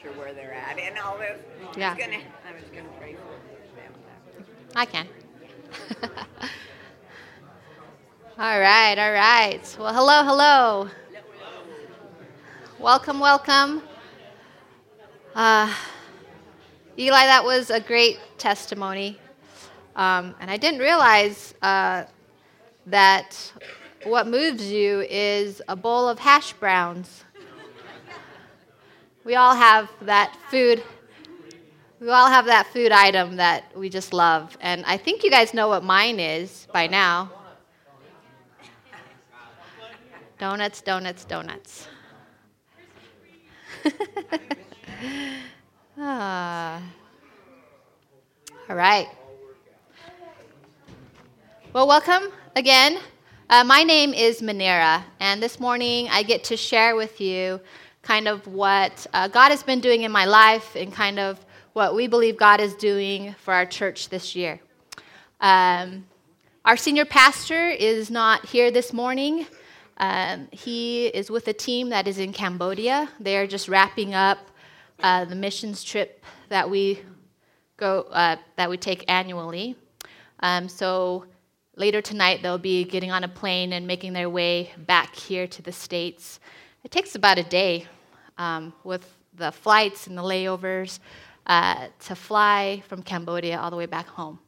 sure where they're at and all this. Yeah. I was gonna, I was gonna pray for them. I can. all right, all right. Well, hello, hello. Welcome, welcome. Uh, Eli, that was a great testimony. Um, and I didn't realize uh, that what moves you is a bowl of hash browns. We all have that food. We all have that food item that we just love. And I think you guys know what mine is by now. Donuts, donuts, donuts. ah. All right. Well, welcome again. Uh, my name is Manera, and this morning I get to share with you kind of what uh, God has been doing in my life and kind of what we believe God is doing for our church this year. Um, our senior pastor is not here this morning. Um, he is with a team that is in Cambodia. They are just wrapping up uh, the missions trip that we go uh, that we take annually. Um, so later tonight, they'll be getting on a plane and making their way back here to the states. It takes about a day um, with the flights and the layovers uh, to fly from Cambodia all the way back home.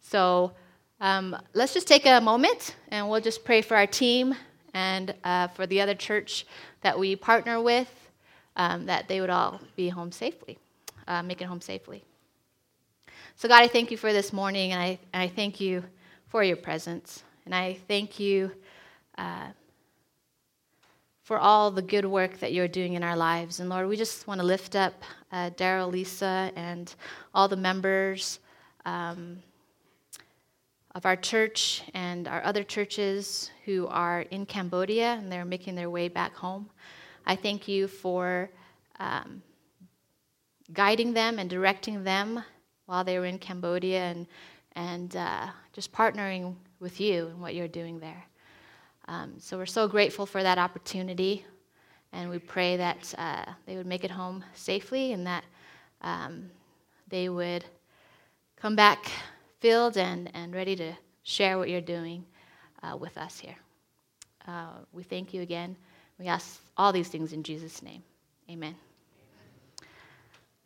So um, let's just take a moment and we'll just pray for our team and uh, for the other church that we partner with, um, that they would all be home safely, uh, make it home safely. So, God, I thank you for this morning, and I, I thank you for your presence. And I thank you uh, for all the good work that you're doing in our lives. And Lord, we just want to lift up uh, Daryl, Lisa, and all the members um, of our church and our other churches who are in Cambodia and they're making their way back home. I thank you for um, guiding them and directing them while they were in Cambodia and, and uh, just partnering with you and what you're doing there. Um, so we're so grateful for that opportunity, and we pray that uh, they would make it home safely and that um, they would come back filled and, and ready to share what you're doing uh, with us here. Uh, we thank you again. We ask all these things in Jesus' name. Amen.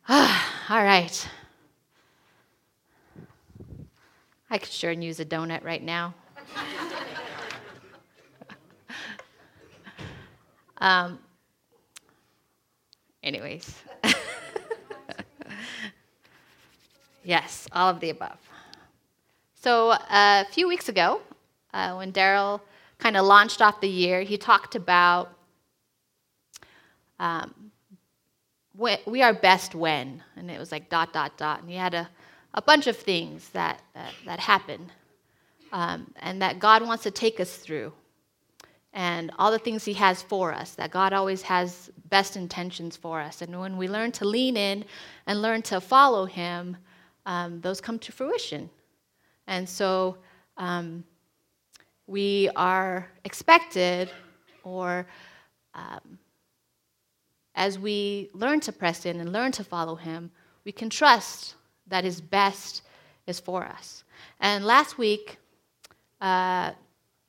all right. I could sure use a donut right now. um, anyways. yes, all of the above. So, uh, a few weeks ago, uh, when Daryl kind of launched off the year, he talked about um, we are best when, and it was like dot, dot, dot. And he had a a bunch of things that, that, that happen um, and that God wants to take us through, and all the things He has for us, that God always has best intentions for us. And when we learn to lean in and learn to follow Him, um, those come to fruition. And so um, we are expected, or um, as we learn to press in and learn to follow Him, we can trust that His best is for us. And last week, uh,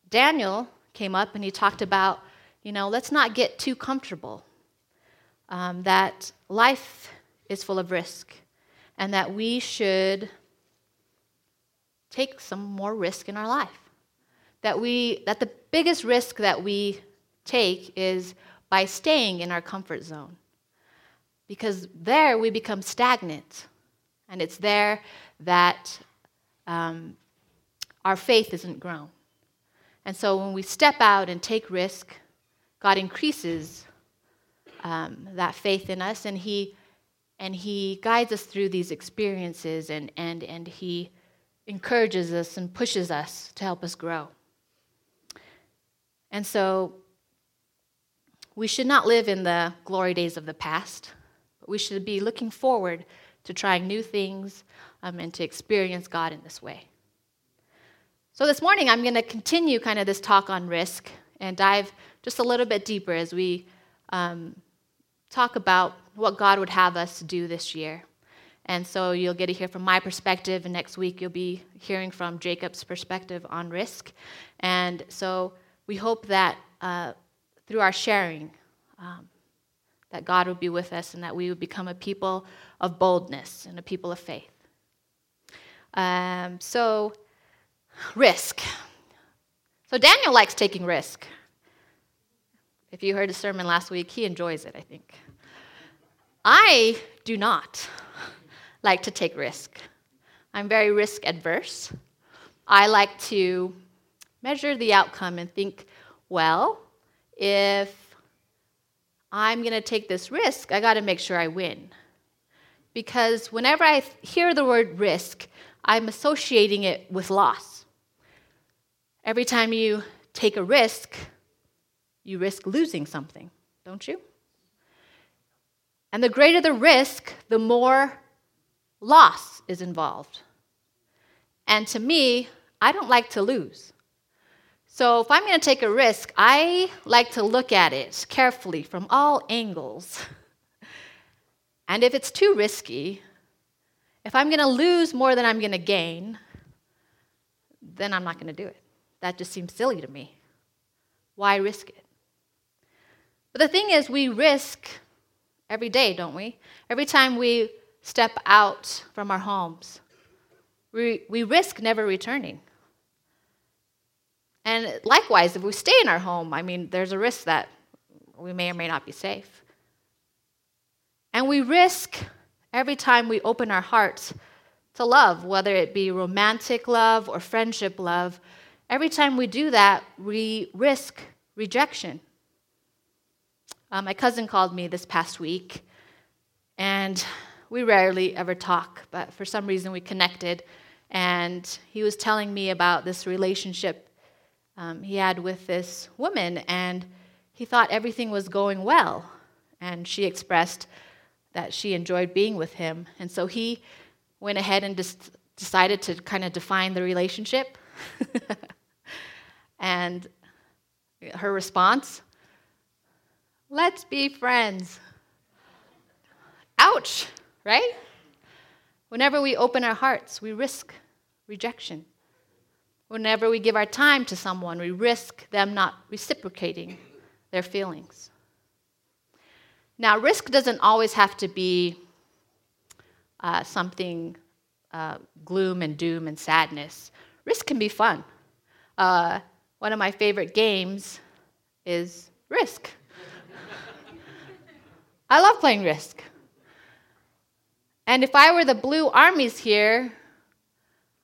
Daniel came up and he talked about, you know, let's not get too comfortable. Um, that life is full of risk, and that we should take some more risk in our life. That we that the biggest risk that we take is by staying in our comfort zone. Because there we become stagnant. And it's there that um, our faith isn't grown. And so when we step out and take risk, God increases um, that faith in us, and He and He guides us through these experiences, and and and He encourages us and pushes us to help us grow. And so we should not live in the glory days of the past, but we should be looking forward to trying new things um, and to experience God in this way. So, this morning, I'm going to continue kind of this talk on risk and dive just a little bit deeper as we um, talk about what God would have us do this year. And so you'll get to hear from my perspective, and next week you'll be hearing from Jacob's perspective on risk. And so we hope that uh, through our sharing, um, that God would be with us and that we would become a people of boldness and a people of faith. Um, so, risk. So, Daniel likes taking risk. If you heard his sermon last week, he enjoys it, I think. I do not like to take risk. I'm very risk adverse. I like to measure the outcome and think, well, if I'm going to take this risk, I got to make sure I win. Because whenever I hear the word risk, I'm associating it with loss. Every time you take a risk, you risk losing something, don't you? And the greater the risk, the more loss is involved. And to me, I don't like to lose. So if I'm going to take a risk, I like to look at it carefully from all angles. And if it's too risky, if I'm going to lose more than I'm going to gain, then I'm not going to do it. That just seems silly to me. Why risk it? But the thing is, we risk every day, don't we? Every time we step out from our homes, we, we risk never returning. And likewise, if we stay in our home, I mean, there's a risk that we may or may not be safe. And we risk every time we open our hearts to love, whether it be romantic love or friendship love. Every time we do that, we risk rejection. Uh, my cousin called me this past week, and we rarely ever talk, but for some reason we connected. And he was telling me about this relationship um, he had with this woman, and he thought everything was going well. And she expressed that she enjoyed being with him. And so he went ahead and decided to kind of define the relationship. and her response Let's be friends. Ouch, right? Whenever we open our hearts, we risk rejection. Whenever we give our time to someone, we risk them not reciprocating their feelings. Now, risk doesn't always have to be uh, something uh, gloom and doom and sadness. Risk can be fun. Uh, one of my favorite games is Risk. I love playing Risk. And if I were the blue armies here,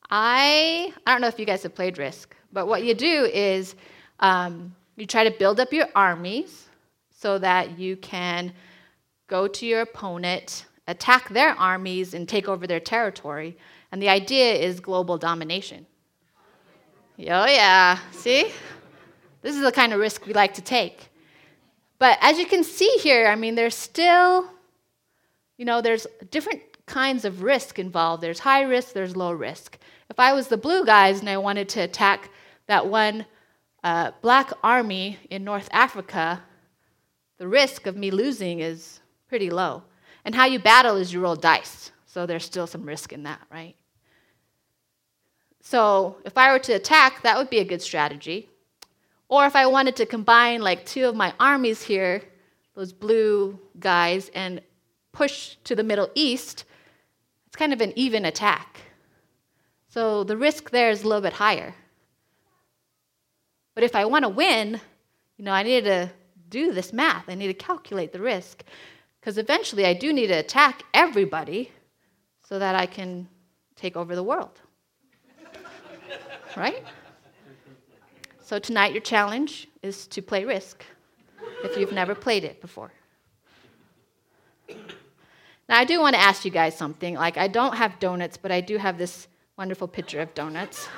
I I don't know if you guys have played Risk, but what you do is um, you try to build up your armies so that you can go to your opponent, attack their armies, and take over their territory. And the idea is global domination. Oh yeah, see, this is the kind of risk we like to take. But as you can see here, I mean, there's still, you know, there's different kinds of risk involved. There's high risk, there's low risk. If I was the blue guys and I wanted to attack that one uh, black army in North Africa, the risk of me losing is pretty low. And how you battle is you roll dice. So there's still some risk in that, right? So if I were to attack, that would be a good strategy. Or if I wanted to combine like two of my armies here, those blue guys, and push to the Middle East, it's kind of an even attack. So the risk there is a little bit higher. But if I want to win, you know, I need to do this math. I need to calculate the risk. Because eventually I do need to attack everybody so that I can take over the world. Right? So tonight, your challenge is to play Risk if you've never played it before. Now, I do want to ask you guys something. Like, I don't have donuts, but I do have this wonderful picture of donuts.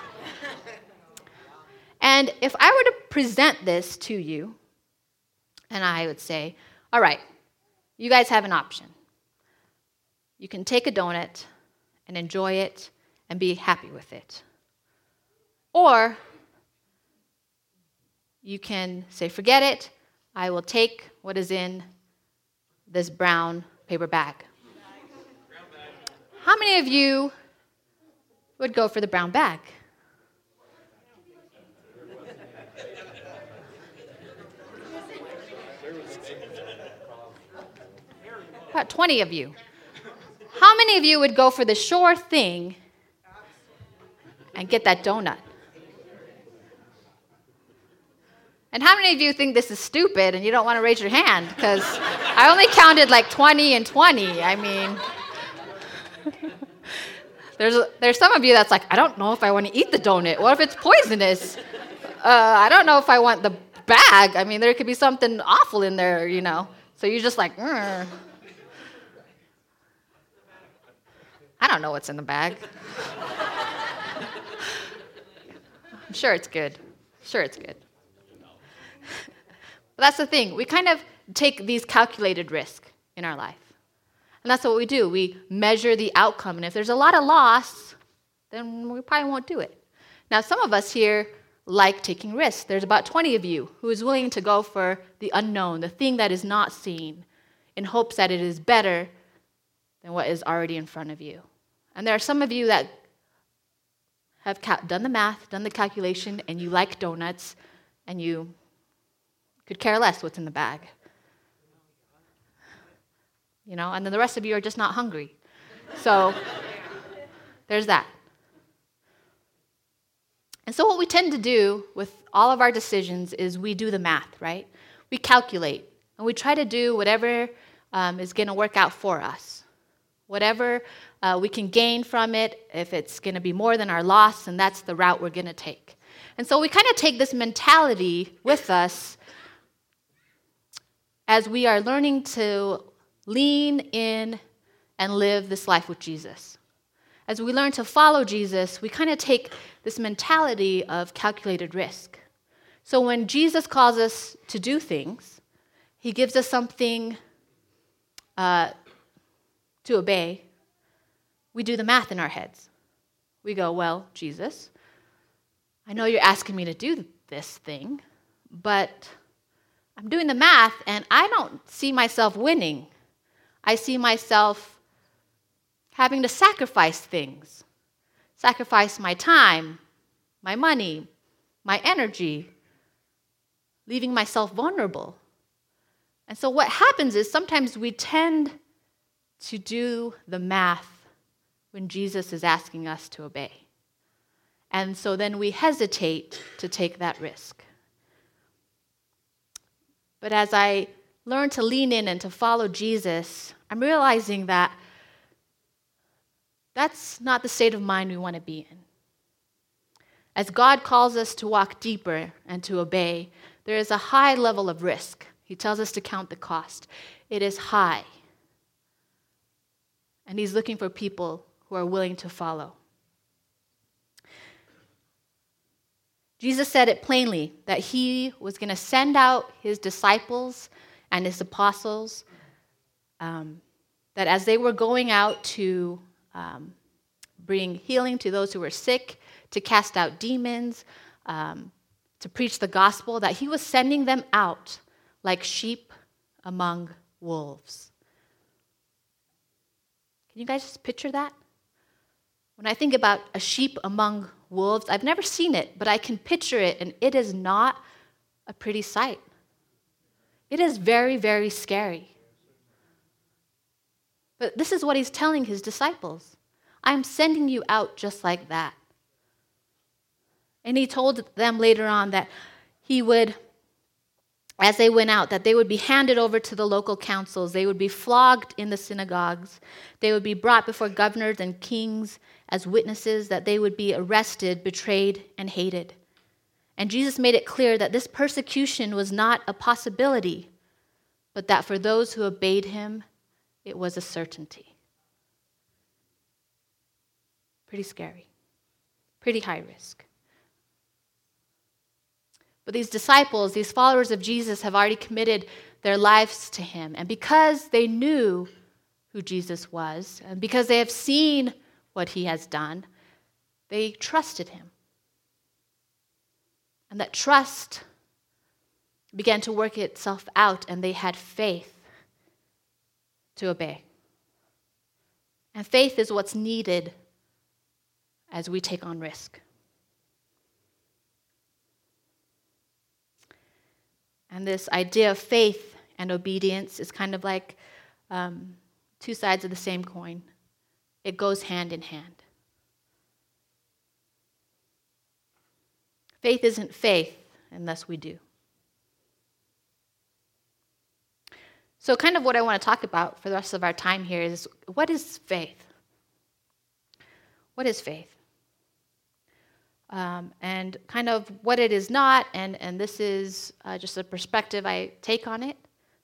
and if I were to present this to you, and I would say, all right, you guys have an option. You can take a donut and enjoy it and be happy with it. Or you can say, forget it, I will take what is in this brown paper bag? How many of you would go for the brown bag? About 20 of you. How many of you would go for the sure thing and get that donut? And how many of you think this is stupid and you don't want to raise your hand? Because I only counted like 20 and 20. I mean, there's, there's some of you that's like, I don't know if I want to eat the donut. What if it's poisonous? Uh, I don't know if I want the bag. I mean, there could be something awful in there, you know. So you're just like, mm. I don't know what's in the bag. I'm sure it's good. Sure, it's good. But that's the thing. We kind of take these calculated risks in our life. And that's what we do. We measure the outcome. And if there's a lot of loss, then we probably won't do it. Now, some of us here like taking risks. There's about 20 of you who is willing to go for the unknown, the thing that is not seen, in hopes that it is better than what is already in front of you. And there are some of you that have done the math, done the calculation, and you like donuts, and you could care less what's in the bag. You know, and then the rest of you are just not hungry. So there's that. And so, what we tend to do with all of our decisions is we do the math, right? We calculate and we try to do whatever um, is going to work out for us. Whatever uh, we can gain from it, if it's going to be more than our loss, and that's the route we're going to take. And so we kind of take this mentality with us as we are learning to lean in and live this life with Jesus. As we learn to follow Jesus, we kind of take this mentality of calculated risk. So when Jesus calls us to do things, he gives us something uh, to obey. We do the math in our heads. We go, Well, Jesus, I know you're asking me to do this thing, but I'm doing the math and I don't see myself winning. I see myself having to sacrifice things, sacrifice my time, my money, my energy, leaving myself vulnerable. And so what happens is sometimes we tend to do the math when Jesus is asking us to obey. And so then we hesitate to take that risk. But as I learn to lean in and to follow Jesus, I'm realizing that that's not the state of mind we want to be in. As God calls us to walk deeper and to obey, there is a high level of risk. He tells us to count the cost. It is high. And He's looking for people who are willing to follow. Jesus said it plainly that he was going to send out his disciples and his apostles, um, that as they were going out to um, bring healing to those who were sick, to cast out demons, um, to preach the gospel, that he was sending them out like sheep among wolves. Can you guys just picture that? When I think about a sheep among wolves, I've never seen it, but I can picture it, and it is not a pretty sight. It is very, very scary. But this is what he's telling his disciples I'm sending you out just like that. And he told them later on that he would as they went out, that they would be handed over to the local councils, they would be flogged in the synagogues, they would be brought before governors and kings as witnesses, that they would be arrested, betrayed, and hated. And Jesus made it clear that this persecution was not a possibility, but that for those who obeyed him, it was a certainty. Pretty scary, pretty high risk. But these disciples, these followers of Jesus, have already committed their lives to him. And because they knew who Jesus was, and because they have seen what he has done, they trusted him. And that trust began to work itself out, and they had faith to obey. And faith is what's needed as we take on risk. And this idea of faith and obedience is kind of like um, two sides of the same coin, it goes hand in hand. Faith isn't faith unless we do. So, kind of what I want to talk about for the rest of our time here is what is faith? What is faith? Um, and kind of what it is not, and, and this is uh, just a perspective I take on it.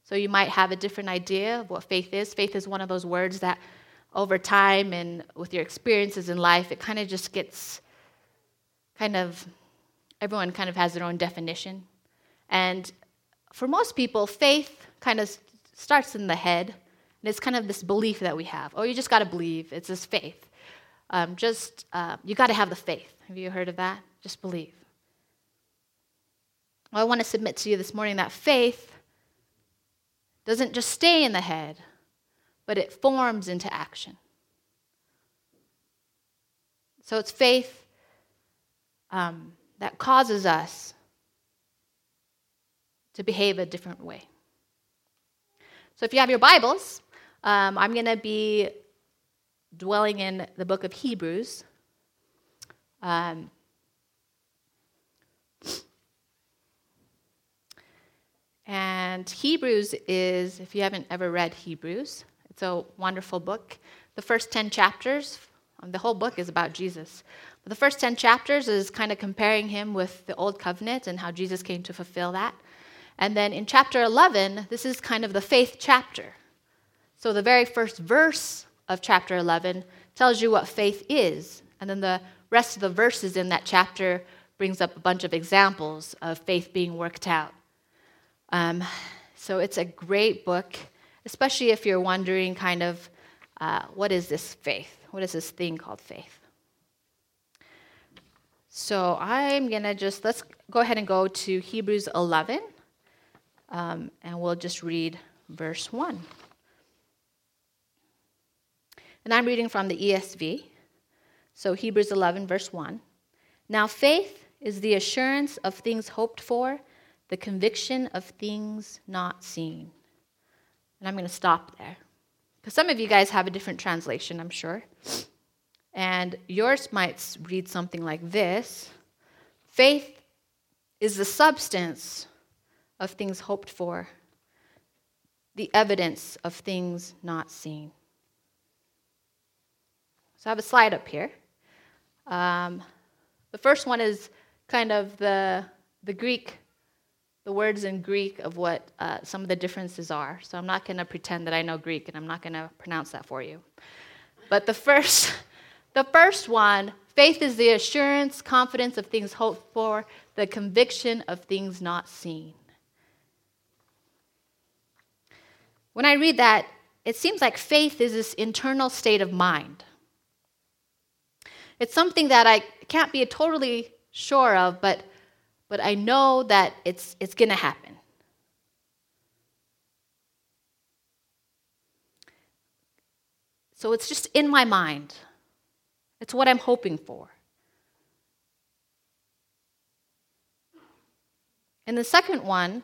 So, you might have a different idea of what faith is. Faith is one of those words that over time and with your experiences in life, it kind of just gets kind of, everyone kind of has their own definition. And for most people, faith kind of starts in the head. And it's kind of this belief that we have. Oh, you just got to believe. It's this faith. Um, just, uh, you got to have the faith. Have you heard of that? Just believe. Well, I want to submit to you this morning that faith doesn't just stay in the head, but it forms into action. So it's faith um, that causes us to behave a different way. So if you have your Bibles, um, I'm going to be dwelling in the book of Hebrews. Um, and Hebrews is, if you haven't ever read Hebrews, it's a wonderful book. The first 10 chapters, um, the whole book is about Jesus. But the first 10 chapters is kind of comparing him with the Old Covenant and how Jesus came to fulfill that. And then in chapter 11, this is kind of the faith chapter. So the very first verse of chapter 11 tells you what faith is. And then the rest of the verses in that chapter brings up a bunch of examples of faith being worked out. Um, so it's a great book, especially if you're wondering kind of uh, what is this faith? What is this thing called faith? So I'm going to just, let's go ahead and go to Hebrews 11. Um, and we'll just read verse 1. And I'm reading from the ESV. So Hebrews 11, verse 1. Now, faith is the assurance of things hoped for, the conviction of things not seen. And I'm going to stop there. Because some of you guys have a different translation, I'm sure. And yours might read something like this Faith is the substance of things hoped for, the evidence of things not seen. So I have a slide up here. Um, the first one is kind of the, the Greek, the words in Greek of what uh, some of the differences are. So I'm not going to pretend that I know Greek and I'm not going to pronounce that for you. But the first, the first one, faith is the assurance, confidence of things hoped for, the conviction of things not seen. When I read that, it seems like faith is this internal state of mind. It's something that I can't be totally sure of, but, but I know that it's, it's going to happen. So it's just in my mind. It's what I'm hoping for. And the second one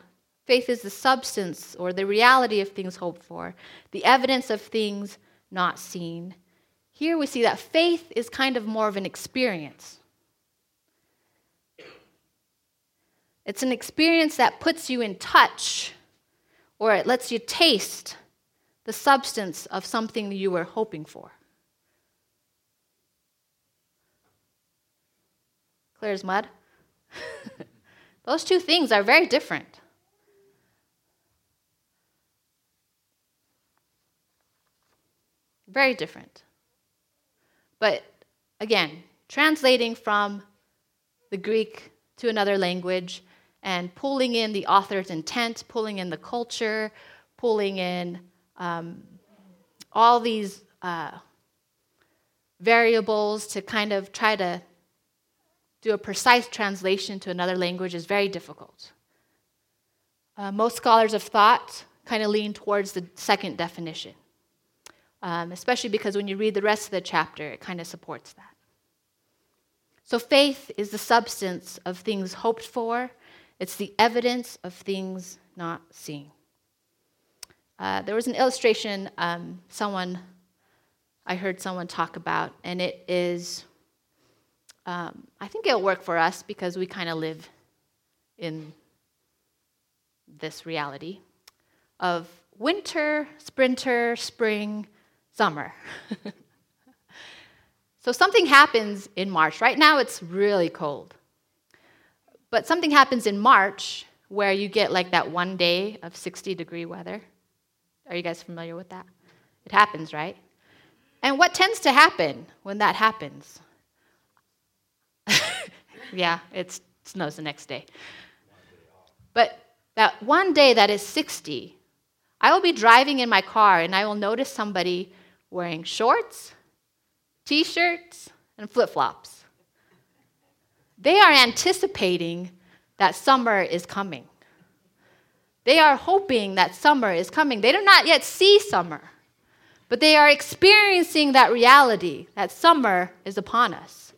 Faith is the substance or the reality of things hoped for, the evidence of things not seen. Here we see that faith is kind of more of an experience. It's an experience that puts you in touch or it lets you taste the substance of something you were hoping for. Clear as mud? Those two things are very different. Very different. But again, translating from the Greek to another language and pulling in the author's intent, pulling in the culture, pulling in um, all these uh, variables to kind of try to do a precise translation to another language is very difficult. Uh, most scholars of thought kind of lean towards the second definition um, especially because when you read the rest of the chapter, it kind of supports that. So, faith is the substance of things hoped for, it's the evidence of things not seen. Uh, there was an illustration um, someone I heard someone talk about, and it is, um, I think it'll work for us because we kind of live in this reality of winter, sprinter, spring, summer. so something happens in March. Right now it's really cold. But something happens in March where you get like that one day of 60 degree weather. Are you guys familiar with that? It happens, right? And what tends to happen when that happens? yeah, it snows the next day. But that one day that is 60, I will be driving in my car and I will notice somebody wearing shorts, t shirts, and flip flops. They are anticipating that summer is coming. They are hoping that summer is coming. They do not yet see summer, but they are experiencing that reality that summer is upon us.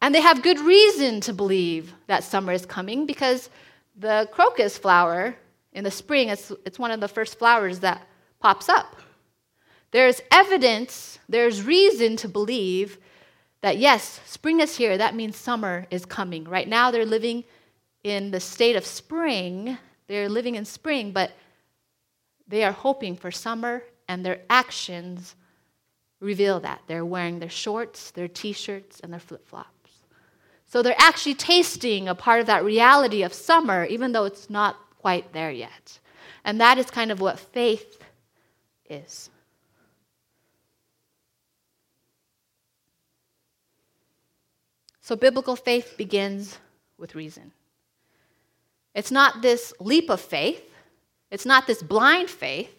And they have good reason to believe that summer is coming because the crocus flower in the spring, it's, it's one of the first flowers that pops up. There's evidence, there's reason to believe that yes, spring is here. That means summer is coming. Right now, they're living in the state of spring. They're living in spring, but they are hoping for summer, and their actions reveal that. They're wearing their shorts, their t shirts, and their flip flops. So they're actually tasting a part of that reality of summer, even though it's not quite there yet. And that is kind of what faith is. So, biblical faith begins with reason. It's not this leap of faith, it's not this blind faith.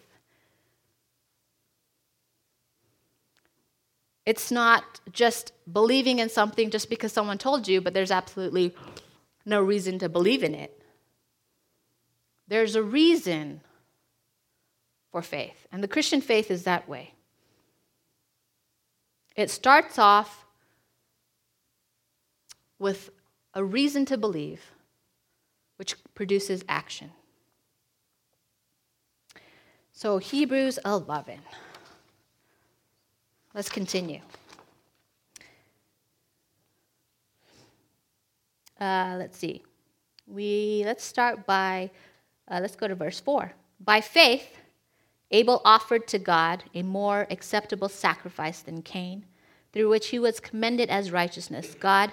It's not just believing in something just because someone told you, but there's absolutely no reason to believe in it. There's a reason for faith. And the Christian faith is that way. It starts off with a reason to believe, which produces action. So, Hebrews 11. Let's continue. Uh, let's see. We let's start by uh, let's go to verse 4. By faith, Abel offered to God a more acceptable sacrifice than Cain, through which he was commended as righteousness, God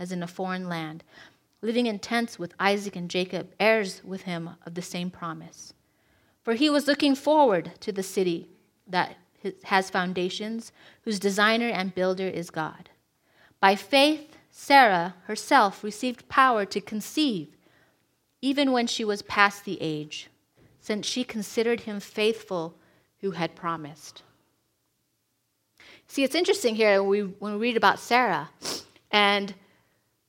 as in a foreign land, living in tents with Isaac and Jacob, heirs with him of the same promise. For he was looking forward to the city that has foundations, whose designer and builder is God. By faith, Sarah herself received power to conceive, even when she was past the age since she considered him faithful who had promised. See, it's interesting here when we, when we read about Sarah, and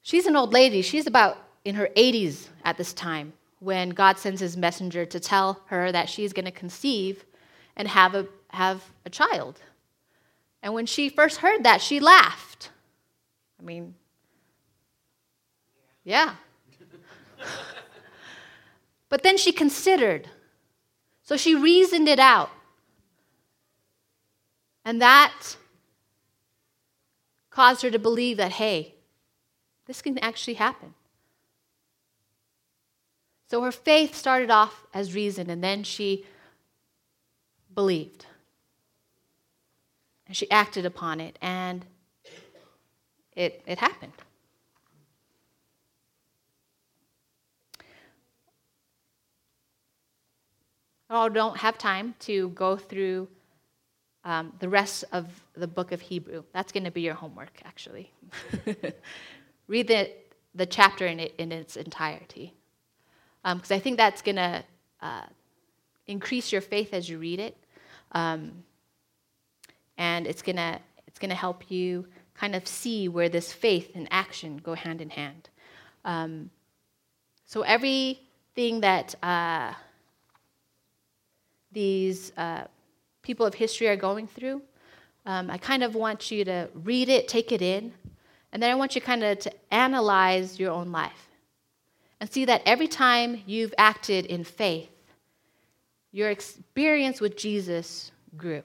she's an old lady. She's about in her 80s at this time when God sends his messenger to tell her that she's going to conceive and have a, have a child. And when she first heard that, she laughed. I mean, yeah. but then she considered so she reasoned it out. And that caused her to believe that, hey, this can actually happen. So her faith started off as reason, and then she believed. And she acted upon it, and it, it happened. I don't have time to go through um, the rest of the book of Hebrew. That's going to be your homework, actually. Read the, the chapter in, it, in its entirety. Because um, I think that's going to uh, increase your faith as you read it. Um, and it's going to it's to help you kind of see where this faith and action go hand in hand. Um, so everything that uh, these uh, people of history are going through, um, I kind of want you to read it, take it in, and then I want you kind of to analyze your own life and see that every time you've acted in faith, your experience with Jesus grew.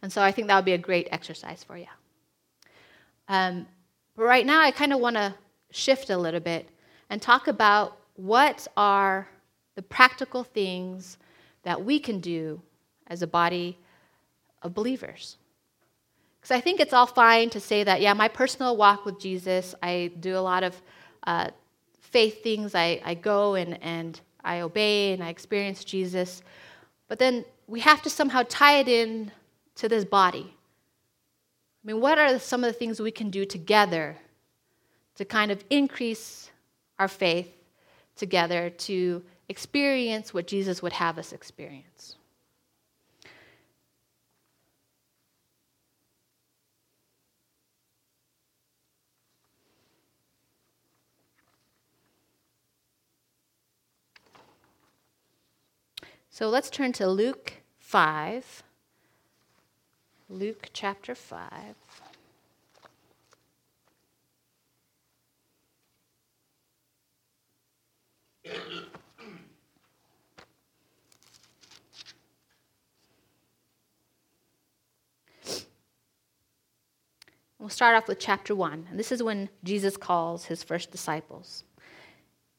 And so I think that would be a great exercise for you. Um, but right now, I kind of want to shift a little bit and talk about what are the practical things that we can do as a body of believers. Because I think it's all fine to say that, yeah, my personal walk with Jesus, I do a lot of uh, faith things. I, I go and, and I obey and I experience Jesus. But then we have to somehow tie it in to this body? I mean, what are some of the things we can do together to kind of increase our faith together to experience what Jesus would have us experience? So let's turn to Luke 5. Luke chapter 5. We'll start off with chapter 1. And this is when Jesus calls his first disciples.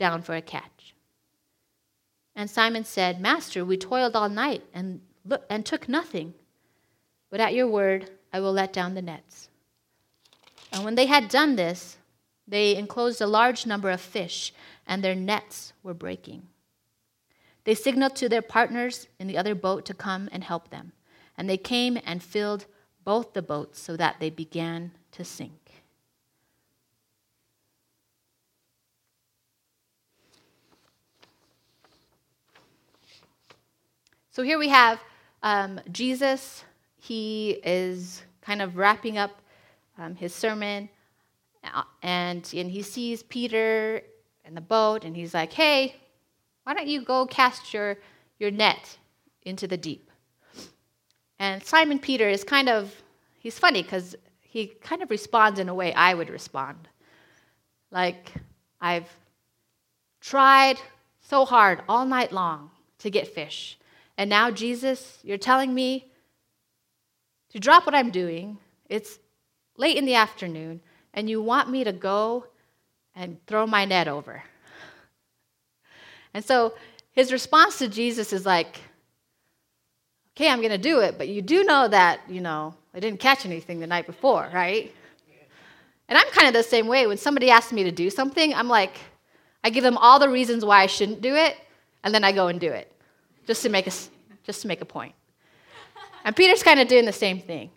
down for a catch. And Simon said, Master, we toiled all night and, and took nothing. But at your word, I will let down the nets. And when they had done this, they enclosed a large number of fish, and their nets were breaking. They signaled to their partners in the other boat to come and help them. And they came and filled both the boats so that they began to sink. So here we have um, Jesus he is kind of wrapping up um, his sermon, uh, and, and he sees Peter in the boat, and he's like, hey, why don't you go cast your, your net into the deep? And Simon Peter is kind of, he's funny because he kind of responds in a way I would respond. Like, I've tried so hard all night long to get fish. And now, Jesus, you're telling me to drop what I'm doing. It's late in the afternoon, and you want me to go and throw my net over. And so his response to Jesus is like, okay, I'm going to do it, but you do know that, you know, I didn't catch anything the night before, right? And I'm kind of the same way. When somebody asks me to do something, I'm like, I give them all the reasons why I shouldn't do it, and then I go and do it, just to make a, just to make a point. And Peter's kind of doing the same thing.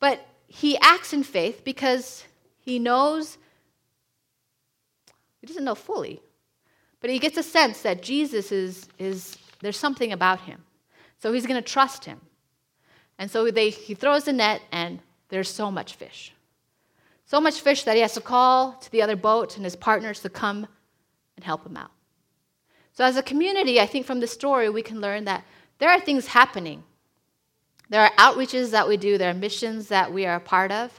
But he acts in faith because he knows, he doesn't know fully, but he gets a sense that Jesus is, is there's something about him. So he's going to trust him. And so they, he throws the net, and there's so much fish. So much fish that he has to call to the other boat and his partners to come and help him out. So, as a community, I think from the story, we can learn that there are things happening. There are outreaches that we do, there are missions that we are a part of.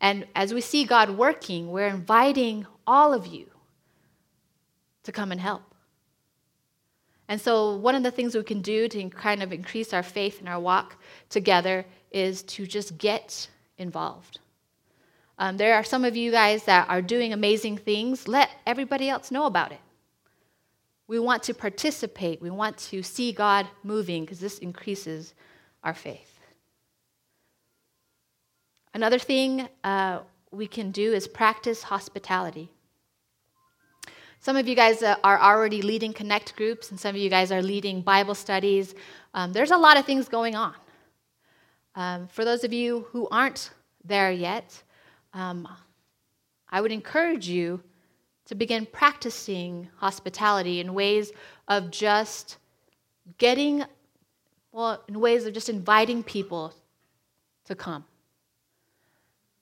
And as we see God working, we're inviting all of you to come and help. And so, one of the things we can do to kind of increase our faith and our walk together is to just get involved. Um, there are some of you guys that are doing amazing things. Let everybody else know about it. We want to participate, we want to see God moving because this increases our faith. Another thing uh, we can do is practice hospitality. Some of you guys uh, are already leading connect groups, and some of you guys are leading Bible studies. Um, there's a lot of things going on. Um, for those of you who aren't there yet, um, I would encourage you to begin practicing hospitality in ways of just getting, well, in ways of just inviting people to come.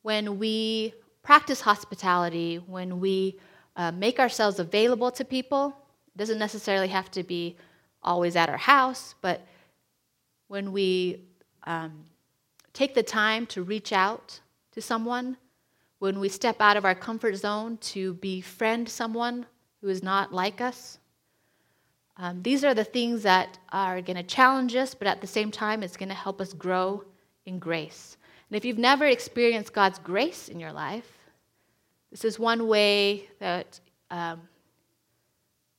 When we practice hospitality, when we uh, make ourselves available to people, it doesn't necessarily have to be always at our house, but when we um, take the time to reach out to someone, when we step out of our comfort zone to befriend someone who is not like us. Um, these are the things that are going to challenge us, but at the same time, it's going to help us grow in grace. And if you've never experienced God's grace in your life, this is one way that, um,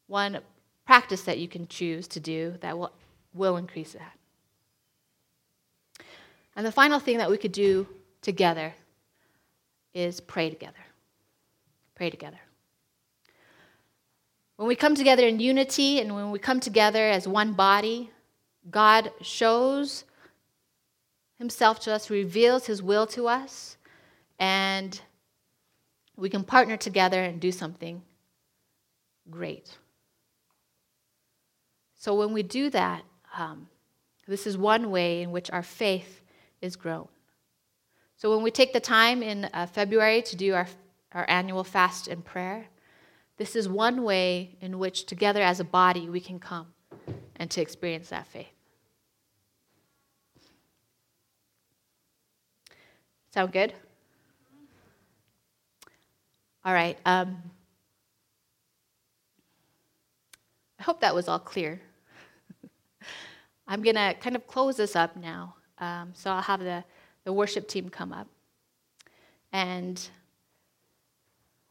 one practice that you can choose to do that will, will increase that. And the final thing that we could do together is pray together. Pray together. When we come together in unity and when we come together as one body, God shows himself to us, reveals his will to us, and we can partner together and do something great. So when we do that, um, this is one way in which our faith is grown. So when we take the time in uh, February to do our, our annual fast and prayer, this is one way in which together as a body we can come and to experience that faith. Sound good? All right. Um, I hope that was all clear. I'm going to kind of close this up now. Um, so I'll have the the worship team come up. And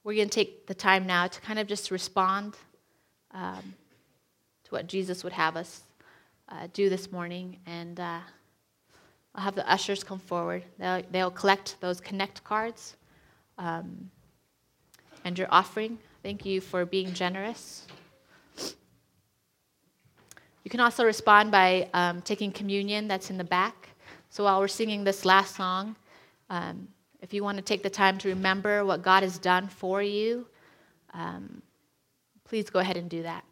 we're going to take the time now to kind of just respond um, to what Jesus would have us uh, do this morning. And uh, I'll have the ushers come forward. They'll, they'll collect those connect cards um, and your offering. Thank you for being generous. You can also respond by um, taking communion that's in the back. So while we're singing this last song, um, if you want to take the time to remember what God has done for you, um, please go ahead and do that.